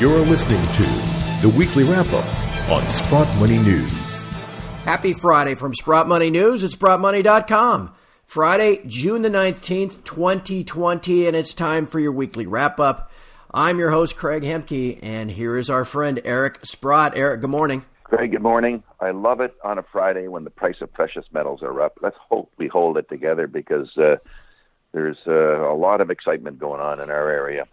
You're listening to the weekly wrap up on Sprott Money News. Happy Friday from Sprott Money News at SprottMoney.com. Friday, June the 19th, 2020, and it's time for your weekly wrap up. I'm your host, Craig Hemke, and here is our friend Eric Sprott. Eric, good morning. Craig, good morning. I love it on a Friday when the price of precious metals are up. Let's hope we hold it together because uh, there's uh, a lot of excitement going on in our area.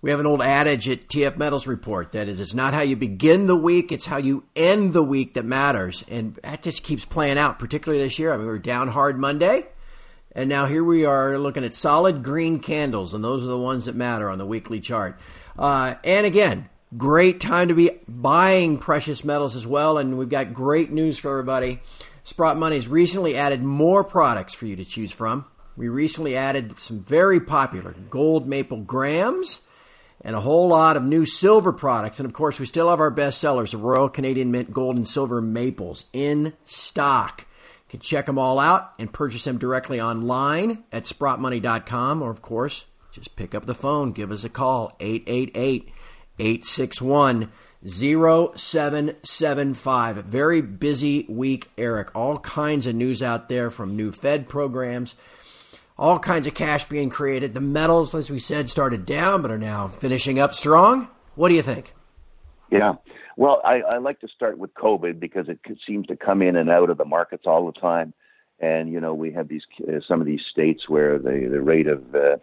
We have an old adage at TF Metals Report that is, it's not how you begin the week, it's how you end the week that matters. And that just keeps playing out, particularly this year. I mean, we were down hard Monday, and now here we are looking at solid green candles, and those are the ones that matter on the weekly chart. Uh, and again, great time to be buying precious metals as well. And we've got great news for everybody. Sprott Money's recently added more products for you to choose from. We recently added some very popular gold Maplegrams and a whole lot of new silver products. And of course, we still have our best sellers, the Royal Canadian Mint Gold and Silver Maples, in stock. You can check them all out and purchase them directly online at sprottmoney.com. Or, of course, just pick up the phone, give us a call, 888 861 0775. Very busy week, Eric. All kinds of news out there from new Fed programs all kinds of cash being created. The metals, as we said, started down but are now finishing up strong. What do you think? Yeah. Well, I, I like to start with COVID because it seems to come in and out of the markets all the time. And, you know, we have these uh, some of these states where the, the rate of uh,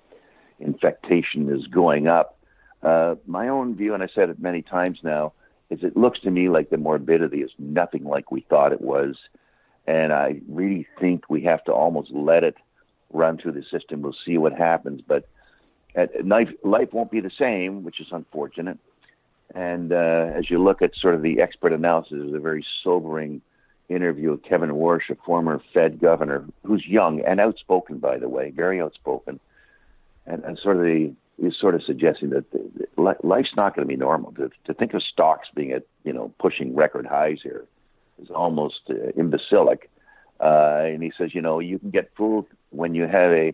infectation is going up. Uh, my own view, and I said it many times now, is it looks to me like the morbidity is nothing like we thought it was. And I really think we have to almost let it run through the system. We'll see what happens. But at, life, life won't be the same, which is unfortunate. And uh, as you look at sort of the expert analysis, there's a very sobering interview with Kevin Warsh, a former Fed governor, who's young and outspoken, by the way, very outspoken, and, and sort of the sort of suggesting that the, the, life's not going to be normal. To, to think of stocks being at you know pushing record highs here is almost uh, imbecilic. Uh, and he says, you know, you can get fooled when you have a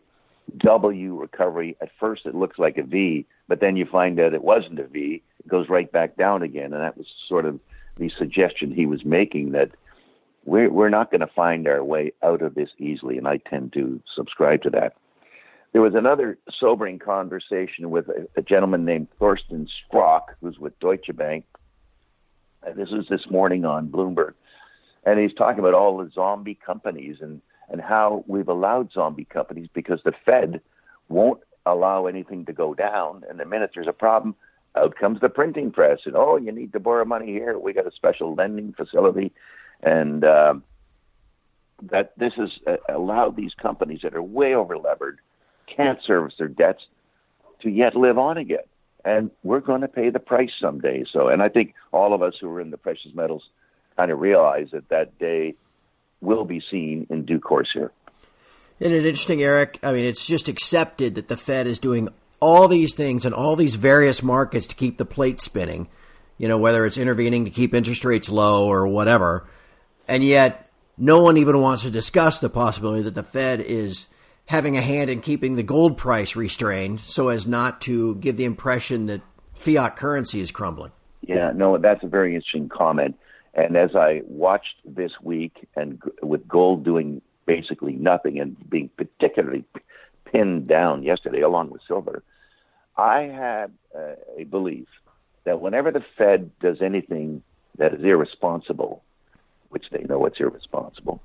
W recovery. At first, it looks like a V, but then you find out it wasn't a V. It goes right back down again, and that was sort of the suggestion he was making that we're we're not going to find our way out of this easily, and I tend to subscribe to that. There was another sobering conversation with a, a gentleman named Torsten Slok, who's with Deutsche Bank. This was this morning on Bloomberg and he's talking about all the zombie companies and and how we've allowed zombie companies because the Fed won't allow anything to go down, and the minute there's a problem, out comes the printing press, and oh, you need to borrow money here. We got a special lending facility, and uh, that this has uh, allowed these companies that are way over levered, can't service their debts, to yet live on again. And we're going to pay the price someday. So, and I think all of us who are in the precious metals kind of realize that that day will be seen in due course here. Isn't it interesting, Eric? I mean, it's just accepted that the Fed is doing all these things in all these various markets to keep the plate spinning, you know, whether it's intervening to keep interest rates low or whatever. And yet, no one even wants to discuss the possibility that the Fed is having a hand in keeping the gold price restrained so as not to give the impression that fiat currency is crumbling. Yeah, no, that's a very interesting comment. And as I watched this week, and with gold doing basically nothing and being particularly pinned down yesterday, along with silver, I had uh, a belief that whenever the Fed does anything that is irresponsible, which they know it's irresponsible,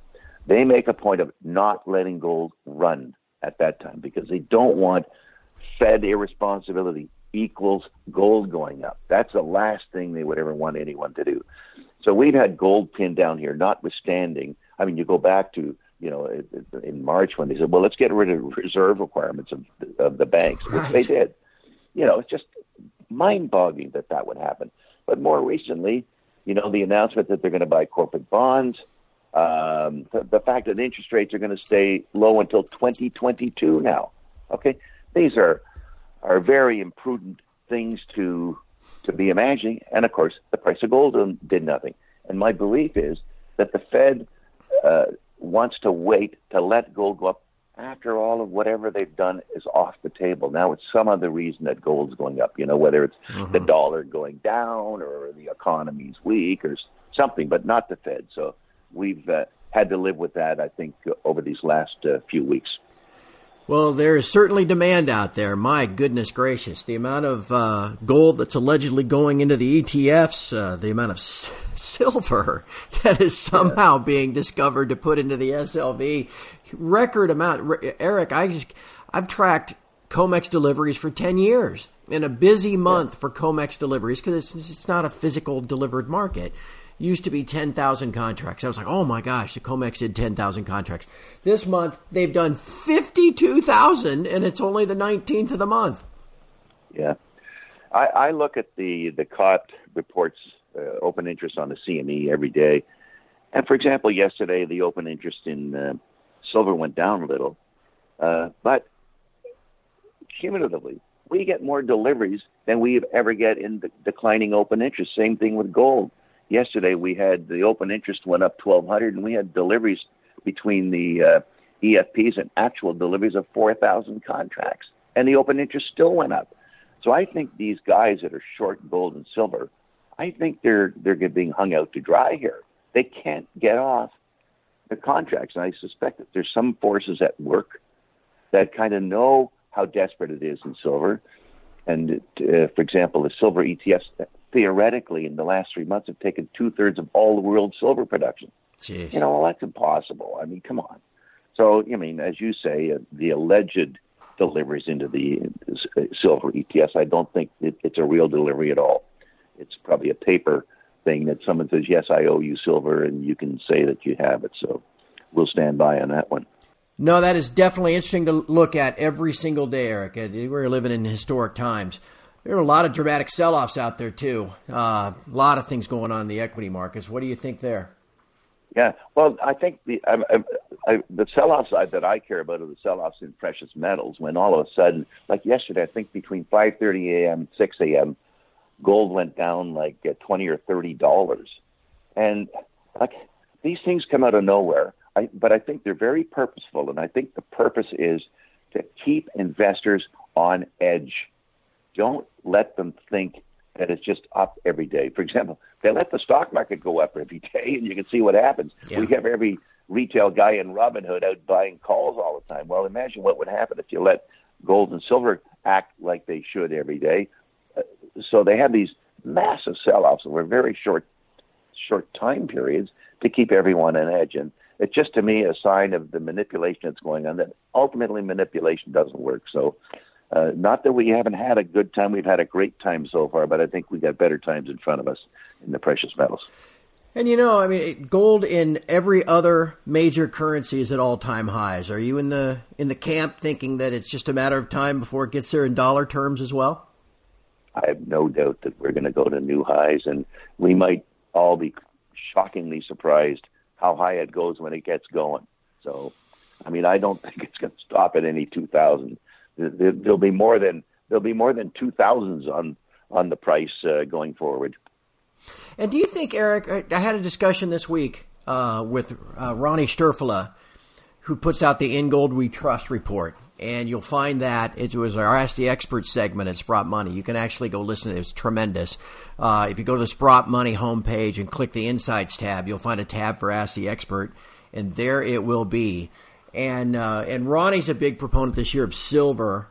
they make a point of not letting gold run at that time because they don't want Fed irresponsibility equals gold going up. That's the last thing they would ever want anyone to do. So we've had gold pinned down here, notwithstanding. I mean, you go back to you know in March when they said, "Well, let's get rid of reserve requirements of, of the banks," which right. they did. You know, it's just mind-boggling that that would happen. But more recently, you know, the announcement that they're going to buy corporate bonds, um, the, the fact that interest rates are going to stay low until 2022 now. Okay, these are are very imprudent things to to be imagining. And of course, the price of gold did nothing. And my belief is that the Fed uh, wants to wait to let gold go up after all of whatever they've done is off the table. Now it's some other reason that gold's going up, you know, whether it's mm-hmm. the dollar going down or the economy's weak or something, but not the Fed. So we've uh, had to live with that, I think, over these last uh, few weeks. Well, there is certainly demand out there. My goodness gracious. The amount of uh, gold that's allegedly going into the ETFs, uh, the amount of s- silver that is somehow yeah. being discovered to put into the SLV, record amount. Eric, I just, I've tracked COMEX deliveries for 10 years in a busy month yeah. for COMEX deliveries because it's, it's not a physical delivered market used to be 10,000 contracts. I was like, oh my gosh, the COMEX did 10,000 contracts. This month, they've done 52,000, and it's only the 19th of the month. Yeah. I, I look at the, the COT reports, uh, open interest on the CME every day. And for example, yesterday, the open interest in uh, silver went down a little. Uh, but cumulatively, we get more deliveries than we ever get in the declining open interest. Same thing with gold yesterday we had the open interest went up 1,200, and we had deliveries between the uh, EFPs and actual deliveries of 4,000 contracts, and the open interest still went up. So I think these guys that are short gold and silver, I think they're they're being hung out to dry here. They can't get off the contracts, and I suspect that there's some forces at work that kind of know how desperate it is in silver. And uh, for example, the silver ETFs theoretically, in the last three months, have taken two thirds of all the world's silver production. Jeez. You know, well, that's impossible. I mean, come on. So, I mean, as you say, uh, the alleged deliveries into the uh, silver ETS, I don't think it, it's a real delivery at all. It's probably a paper thing that someone says, "Yes, I owe you silver," and you can say that you have it. So, we'll stand by on that one. No, that is definitely interesting to look at every single day, Eric. We're living in historic times there are a lot of dramatic sell-offs out there too. Uh, a lot of things going on in the equity markets. What do you think there? Yeah, well, I think the I, I, I, the sell-off side that I care about are the sell-offs in precious metals. When all of a sudden, like yesterday, I think between 5:30 a.m. and 6 a.m., gold went down like uh, 20 or 30 dollars, and like these things come out of nowhere. I, but I think they're very purposeful, and I think the purpose is to keep investors on edge don't let them think that it's just up every day. For example, they let the stock market go up every day, and you can see what happens. Yeah. We have every retail guy in Robinhood out buying calls all the time. Well, imagine what would happen if you let gold and silver act like they should every day. Uh, so they have these massive sell-offs over very short, short time periods to keep everyone on edge. And it's just to me a sign of the manipulation that's going on. That ultimately manipulation doesn't work. So uh, not that we haven't had a good time. We've had a great time so far, but I think we got better times in front of us in the precious metals. And you know, I mean, gold in every other major currency is at all-time highs. Are you in the in the camp thinking that it's just a matter of time before it gets there in dollar terms as well? I have no doubt that we're going to go to new highs, and we might all be shockingly surprised how high it goes when it gets going. So, I mean, I don't think it's going to stop at any 2,000 there'll be more than there'll be more than two thousands on on the price uh, going forward. And do you think, Eric? I had a discussion this week uh, with uh, Ronnie Stoeferle, who puts out the In Gold We Trust report, and you'll find that it was our Ask the Expert segment at Sprott Money. You can actually go listen to it. It's tremendous. Uh, if you go to the Sprott Money homepage and click the Insights tab, you'll find a tab for Ask the Expert, and there it will be and uh, and Ronnie's a big proponent this year of silver.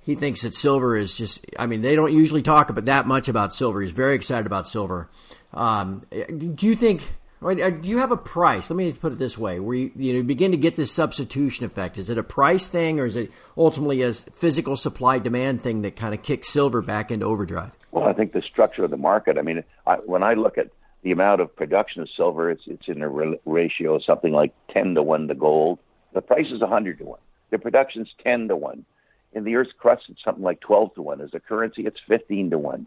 He thinks that silver is just. I mean, they don't usually talk about that much about silver. He's very excited about silver. Um, do you think? Uh, do you have a price? Let me put it this way: where you, you know, begin to get this substitution effect. Is it a price thing, or is it ultimately a physical supply demand thing that kind of kicks silver back into overdrive? Well, I think the structure of the market. I mean, I, when I look at the amount of production of silver, it's it's in a re- ratio of something like ten to one to gold. The price is 100 to 1. The production's 10 to 1. In the Earth's crust, it's something like 12 to 1. As a currency, it's 15 to 1.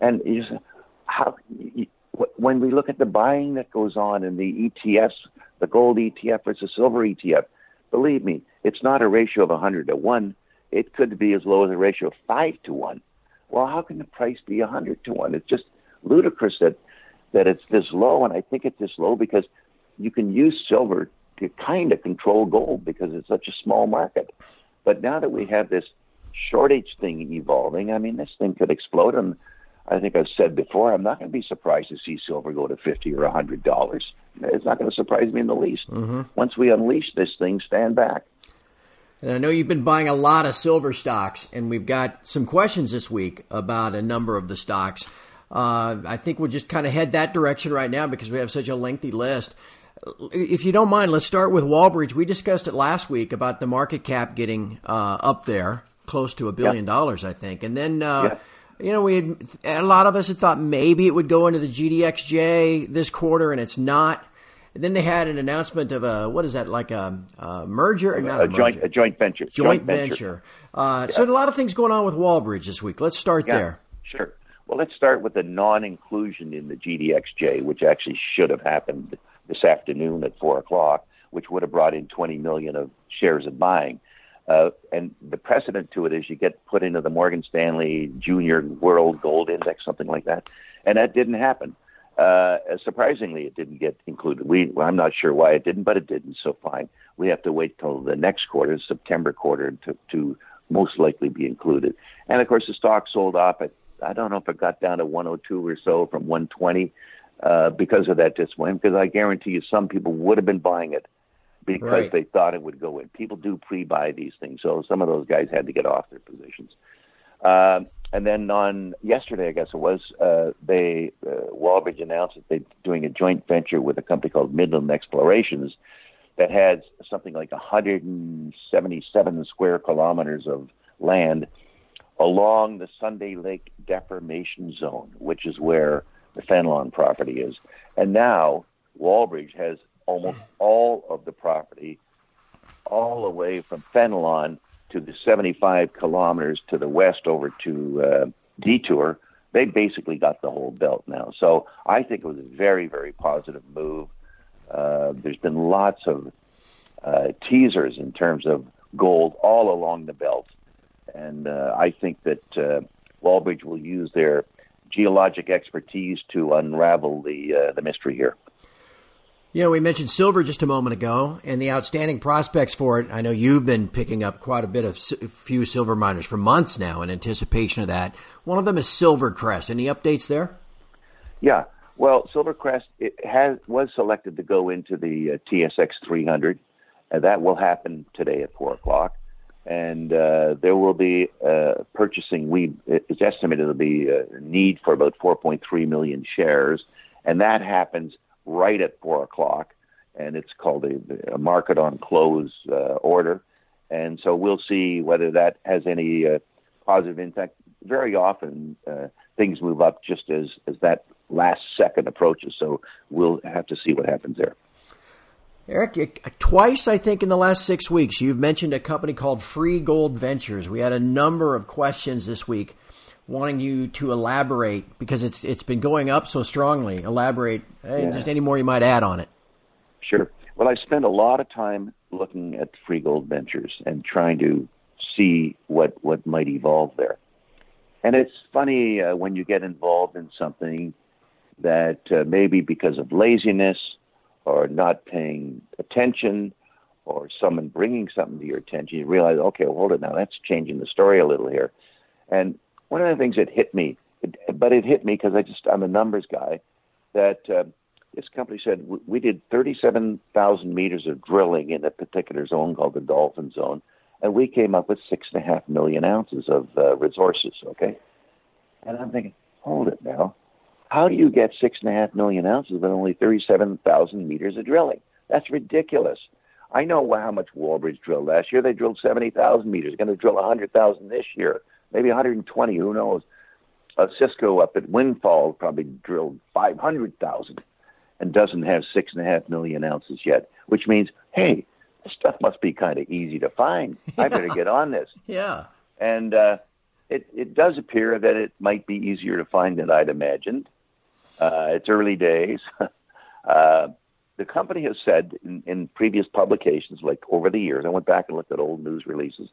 And you how, you, when we look at the buying that goes on in the ETFs, the gold ETF versus silver ETF, believe me, it's not a ratio of 100 to 1. It could be as low as a ratio of 5 to 1. Well, how can the price be 100 to 1? It's just ludicrous that, that it's this low. And I think it's this low because you can use silver kind of control gold because it's such a small market. But now that we have this shortage thing evolving, I mean, this thing could explode. And I think I've said before, I'm not going to be surprised to see silver go to fifty or a hundred dollars. It's not going to surprise me in the least. Mm-hmm. Once we unleash this thing, stand back. And I know you've been buying a lot of silver stocks, and we've got some questions this week about a number of the stocks. Uh, I think we'll just kind of head that direction right now because we have such a lengthy list. If you don't mind, let's start with Wallbridge. We discussed it last week about the market cap getting uh, up there, close to a billion Yeah. dollars, I think. And then, uh, Yeah. you know, we had, a lot of us had thought maybe it would go into the GDXJ this quarter, and it's not. And then they had an announcement of a what is that like a, a merger? or not A, a, joint, a joint venture. joint venture. Uh, So a lot of things going on with Wallbridge this week. Let's start Yeah, there. Sure. Well, let's start with the non-inclusion in the GDXJ, which actually should have happened this afternoon at four o'clock, which would have brought in 20 million of shares of buying. Uh, and the precedent to it is you get put into the Morgan Stanley Junior World Gold Index, something like that, and that didn't happen. Uh, surprisingly, it didn't get included. We, well, I'm not sure why it didn't, but it didn't. So fine. We have to wait till the next quarter, September quarter, to, to most likely be included. And of course, the stock sold off at I don't know if it got down to 102 or so from 120 uh, because of that disappointment. Because I guarantee you, some people would have been buying it because Right. they thought it would go in. People do pre-buy these things, so some of those guys had to get off their positions. Um, and then on yesterday, I guess it was, uh, they uh, Wallbridge announced that they're doing a joint venture with a company called Midland Explorations that has something like 177 square kilometers of land along the Sunday Lake Deformation Zone, which is where the Fenelon property is. And now Wallbridge has almost all of the property all the way from Fenelon to the 75 kilometers to the west over to uh, Detour. They basically got the whole belt now. So I think it was a very, very positive move. Uh, there's been lots of uh, teasers in terms of gold all along the belt. And uh, I think that uh, Wallbridge will use their geologic expertise to unravel the uh, the mystery here. You know, we mentioned silver just a moment ago and the outstanding prospects for it. I know you've been picking up quite a bit of s- few silver miners for months now in anticipation of that. One of them is Silvercrest. Any updates there? Yeah, well, Silvercrest it has was selected to go into the uh, TSX 300, and that will happen today at four o'clock. And uh, there will be uh, purchasing. We it's estimated there'll be a need for about 4.3 million shares, and that happens right at four o'clock. And it's called a, a market on close uh, order. And so we'll see whether that has any uh, positive impact. Very often, uh, things move up just as as that last second approaches. So we'll have to see what happens there. Eric, you- twice I think in the last six weeks, you've mentioned a company called Freegold Ventures. We had a number of questions this week wanting you to elaborate because it's it's been going up so strongly. Elaborate, hey, Yeah. just any more you might add on it. Sure. Well, I spent a lot of time looking at Freegold Ventures and trying to see what what might evolve there. And it's funny uh, when you get involved in something that uh, maybe because of laziness or not paying attention or someone bringing something to your attention, you realize, okay, well, hold it now. That's changing the story a little here. And one of the things that hit me, but it hit me because I just I'm a numbers guy, that uh, this company said we did 37,000 meters of drilling in a particular zone called the Dolphin Zone, and we came up with six and a half million ounces of uh, resources. Okay, and I'm thinking, hold it now. How do you get six and a half million ounces with only 37,000 meters of drilling? That's ridiculous. I know how much Wallbridge drilled last year. They drilled 70,000 meters. Going to drill 100,000 this year, maybe 120. Who knows? Uh, Osisko up at Windfall probably drilled 500,000 and doesn't have six and a half million ounces yet, which means, hey, this stuff must be kind of easy to find. I better get on this. Yeah. And uh, it, it does appear that it might be easier to find than I'd imagined. Uh, it's early days. uh, the company has said in, in previous publications, like over the years, I went back and looked at old news releases,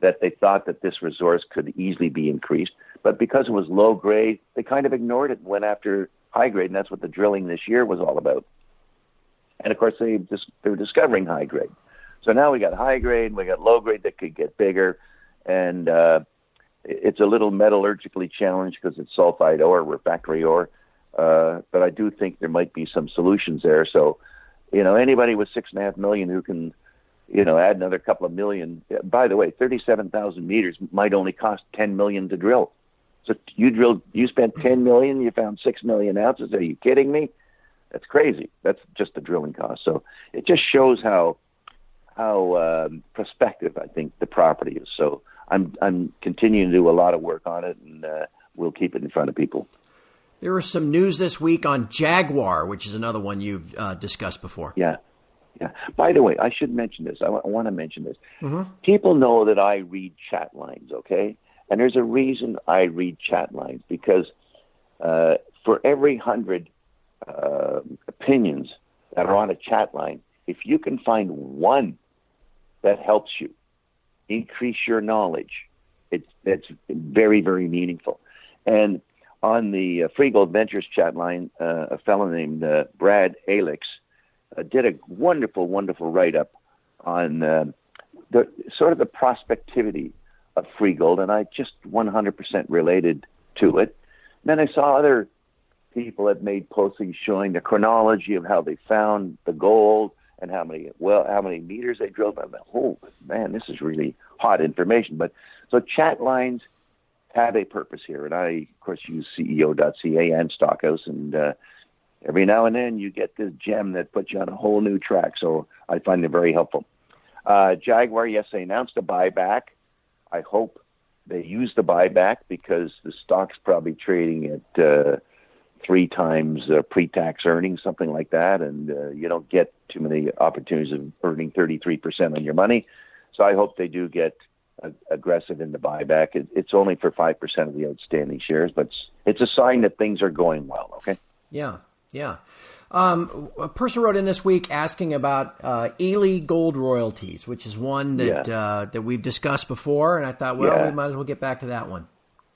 that they thought that this resource could easily be increased. But because it was low grade, they kind of ignored it and went after high grade, and that's what the drilling this year was all about. and of course they just they're discovering high grade. So now we got high grade, we got low grade that could get bigger, and uh, it's a little metallurgically challenged because it's sulfide ore, refractory ore. Uh, but I do think there might be some solutions there. So, you know, anybody with six and a half million who can, you know, add another couple of million. By the way, thirty-seven thousand meters might only cost ten million to drill. So you drilled, you spent ten million, you found six million ounces. Are you kidding me? That's crazy. That's just the drilling cost. So it just shows how how um, prospective I think the property is. So I'm I'm continuing to do a lot of work on it, and uh, we'll keep it in front of people. There was some news this week on Jaguar, which is another one you've uh, discussed before. Yeah, yeah. By the way, I should mention this. I, w- I want to mention this. Mm-hmm. People know that I read chat lines, okay? And there's a reason I read chat lines because uh, for every hundred uh, opinions that are on a chat line, if you can find one that helps you increase your knowledge, it's that's very very meaningful. And on the uh, Freegold Ventures chat line, uh, a fellow named uh, Brad Alix uh, did a wonderful, wonderful write up on uh, the sort of the prospectivity of Freegold, and I just 100% related to it. Then I saw other people that made postings showing the chronology of how they found the gold and how many well how many meters they drilled. I'm like, oh man, this is really hot information. But so chat lines have a purpose here, and I of course use CEO.ca and Stockhouse, and uh, every now and then you get this gem that puts you on a whole new track. So I find it very helpful. Uh, Jaguar, yes, they announced a buyback. I hope they use the buyback because the stock's probably trading at uh, three times uh, pre-tax earnings, something like that, and uh, you don't get too many opportunities of earning 33% on your money. So I hope they do get aggressive in the buyback. It, it's only for 5% of the outstanding shares, but it's, it's a sign that things are going well, okay? Yeah, yeah. Um, a person wrote in this week asking about uh, Ely Gold Royalties, which is one that yeah. uh, that we've discussed before, and I thought, well, yeah. we might as well get back to that one.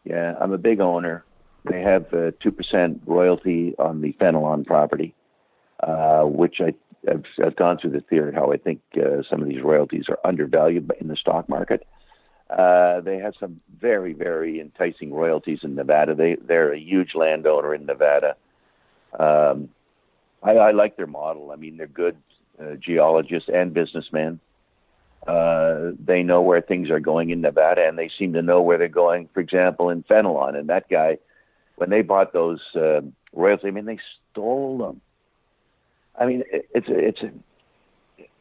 Yeah, I'm a big owner. They have a two percent royalty on the Fenelon property, uh, which I have I've gone through the theory how I think uh, some of these royalties are undervalued in the stock market. Uh, they have some very very enticing royalties in Nevada. They they're a huge landowner in Nevada. Um, I, I like their model. I mean, they're good uh, geologists and businessmen. Uh, they know where things are going in Nevada, and they seem to know where they're going. For example, in Fenelon, and that guy when they bought those uh, royalties, I mean, they stole them. I mean, it, it's it's a,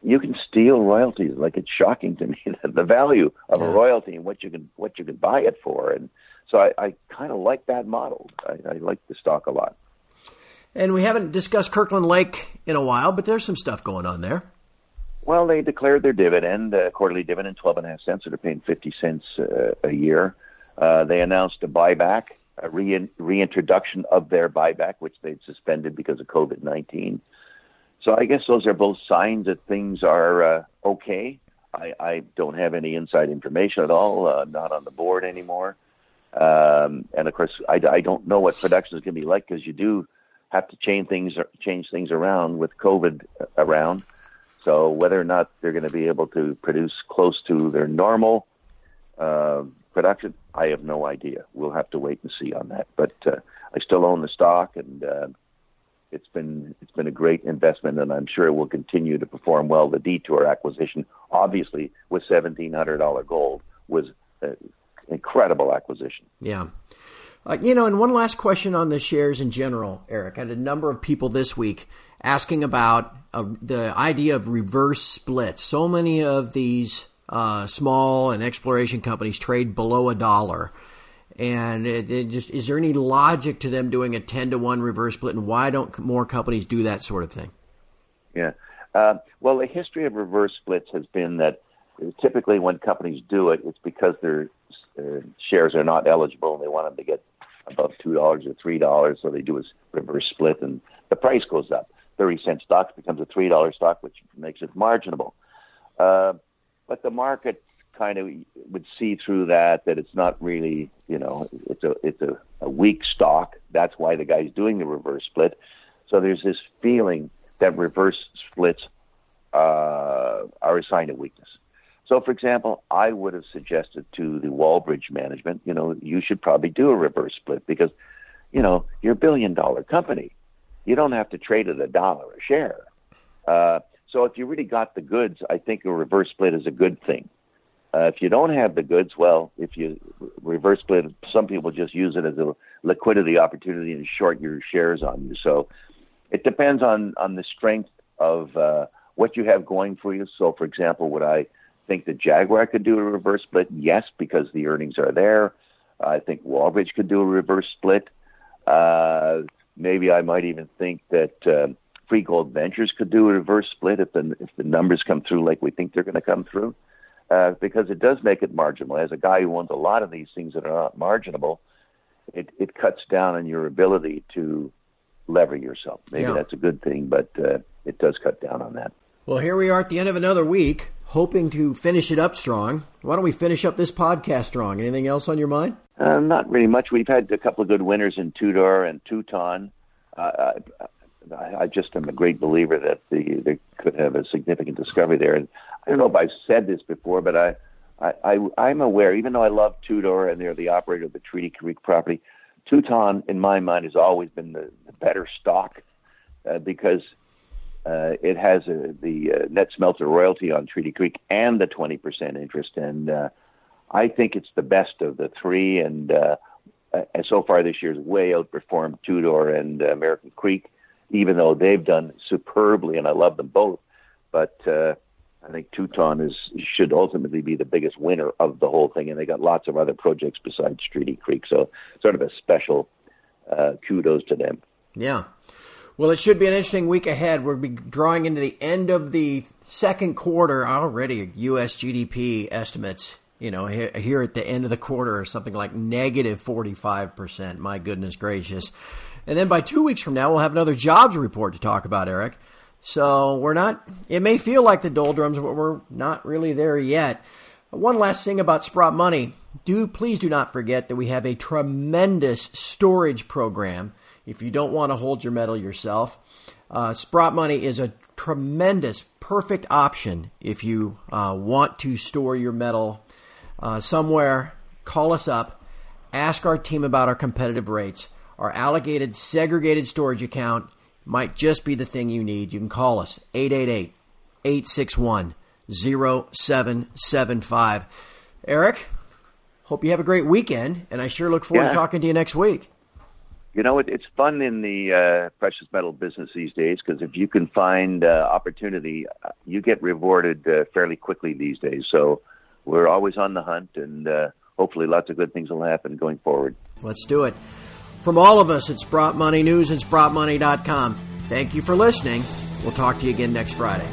you can steal royalties. Like it's shocking to me that the value of a royalty and what you can what you can buy it for. And so I, I kind of like that model. I, I like the stock a lot. And we haven't discussed Kirkland Lake in a while, but there's some stuff going on there. Well, they declared their dividend, uh, quarterly dividend, twelve and a half cents. So they're paying fifty cents uh, a year. Uh, they announced a buyback a re- reintroduction of their buyback, which they'd suspended because of COVID 19. So I guess those are both signs that things are uh, okay. I, I don't have any inside information at all. Uh, not on the board anymore. Um, and of course, I, I don't know what production is going to be like because you do have to change things change things around with COVID around. So whether or not they're going to be able to produce close to their normal uh, production, I have no idea. We'll have to wait and see on that. But uh, I still own the stock, and uh, it's been it's been a great investment, and I'm sure it will continue to perform well. The Detour acquisition, obviously, with seventeen hundred dollar gold, was an incredible acquisition. Yeah. Uh, you know, and one last question on the shares in general, Eric. I had a number of people this week asking about uh, the idea of reverse splits. So many of these uh, small and exploration companies trade below a dollar. And it, it just is there any logic to them doing a ten to one reverse split, and why don't more companies do that sort of thing? Yeah, uh, well, the history of reverse splits has been that typically when companies do it, it's because their uh, shares are not eligible and they want them to get above two dollars or three dollars, so they do a reverse split, and the price goes up. Thirty cent stock becomes a three dollar stock, which makes it marginable. Uh, but the market kind of would see through that that it's not really you know it's a it's a, a weak stock. That's why the guy's doing the reverse split. So there's this feeling that reverse splits uh, are a sign of weakness. So, for example, I would have suggested to the Wallbridge management, you know, you should probably do a reverse split because, you know, you're a billion dollar company. You don't have to trade at a dollar a share. Uh, so, if you really got the goods, I think a reverse split is a good thing. Uh, if you don't have the goods, well, if you reverse split, some people just use it as a liquidity opportunity and short your shares on you. So it depends on on the strength of uh, what you have going for you. So, for example, would I think that Jaguar could do a reverse split? Yes, because the earnings are there. I think Wallbridge could do a reverse split. Uh, maybe I might even think that uh, Freegold Ventures could do a reverse split if the if the numbers come through like we think they're going to come through, uh, because it does make it marginal. As a guy who owns a lot of these things that are not marginable, it it cuts down on your ability to lever yourself. Maybe yeah. that's a good thing, but uh, it does cut down on that. Well, here we are at the end of another week, hoping to finish it up strong. Why don't we finish up this podcast strong? Anything else on your mind? Uh, not really much. We've had a couple of good winners in Tudor and Teuton. Uh, I, I just am a great believer that the, they could have a significant discovery there. And I don't know if I've said this before, but I, I, I I'm aware, even though I love Tudor and they're the operator of the Treaty Creek property, Teuton, in my mind, has always been the, the better stock uh, because uh, it has a, the uh, net smelter royalty on Treaty Creek and the 20% interest. And uh, I think it's the best of the three. And, uh, and so far this year's way outperformed Tudor and uh, American Creek, even though they've done superbly, and I love them both. But uh, I think Teuton is should ultimately be the biggest winner of the whole thing, and they got lots of other projects besides Treaty Creek. So, sort of a special uh, kudos to them. Yeah. Well, it should be an interesting week ahead. We'll be drawing into the end of the second quarter already. U.S. GDP estimates, you know, here at the end of the quarter are something like negative 45%. My goodness gracious. And then by two weeks from now, we'll have another jobs report to talk about, Eric. So we're not, it may feel like the doldrums, but we're not really there yet. One last thing about Sprott Money. Do please do not forget that we have a tremendous storage program if you don't want to hold your metal yourself. Uh, Sprott Money is a tremendous, perfect option if you uh, want to store your metal uh, somewhere. Call us up, ask our team about our competitive rates. Our allocated segregated storage account might just be the thing you need. You can call us 888 861 0775. Eric, hope you have a great weekend, and I sure look forward yeah. to talking to you next week. You know, it, it's fun in the uh, precious metal business these days because if you can find uh, opportunity, you get rewarded uh, fairly quickly these days. So we're always on the hunt, and uh, hopefully, lots of good things will happen going forward. Let's do it. From all of us at Sprott Money News and SprottMoney.com, thank you for listening. We'll talk to you again next Friday.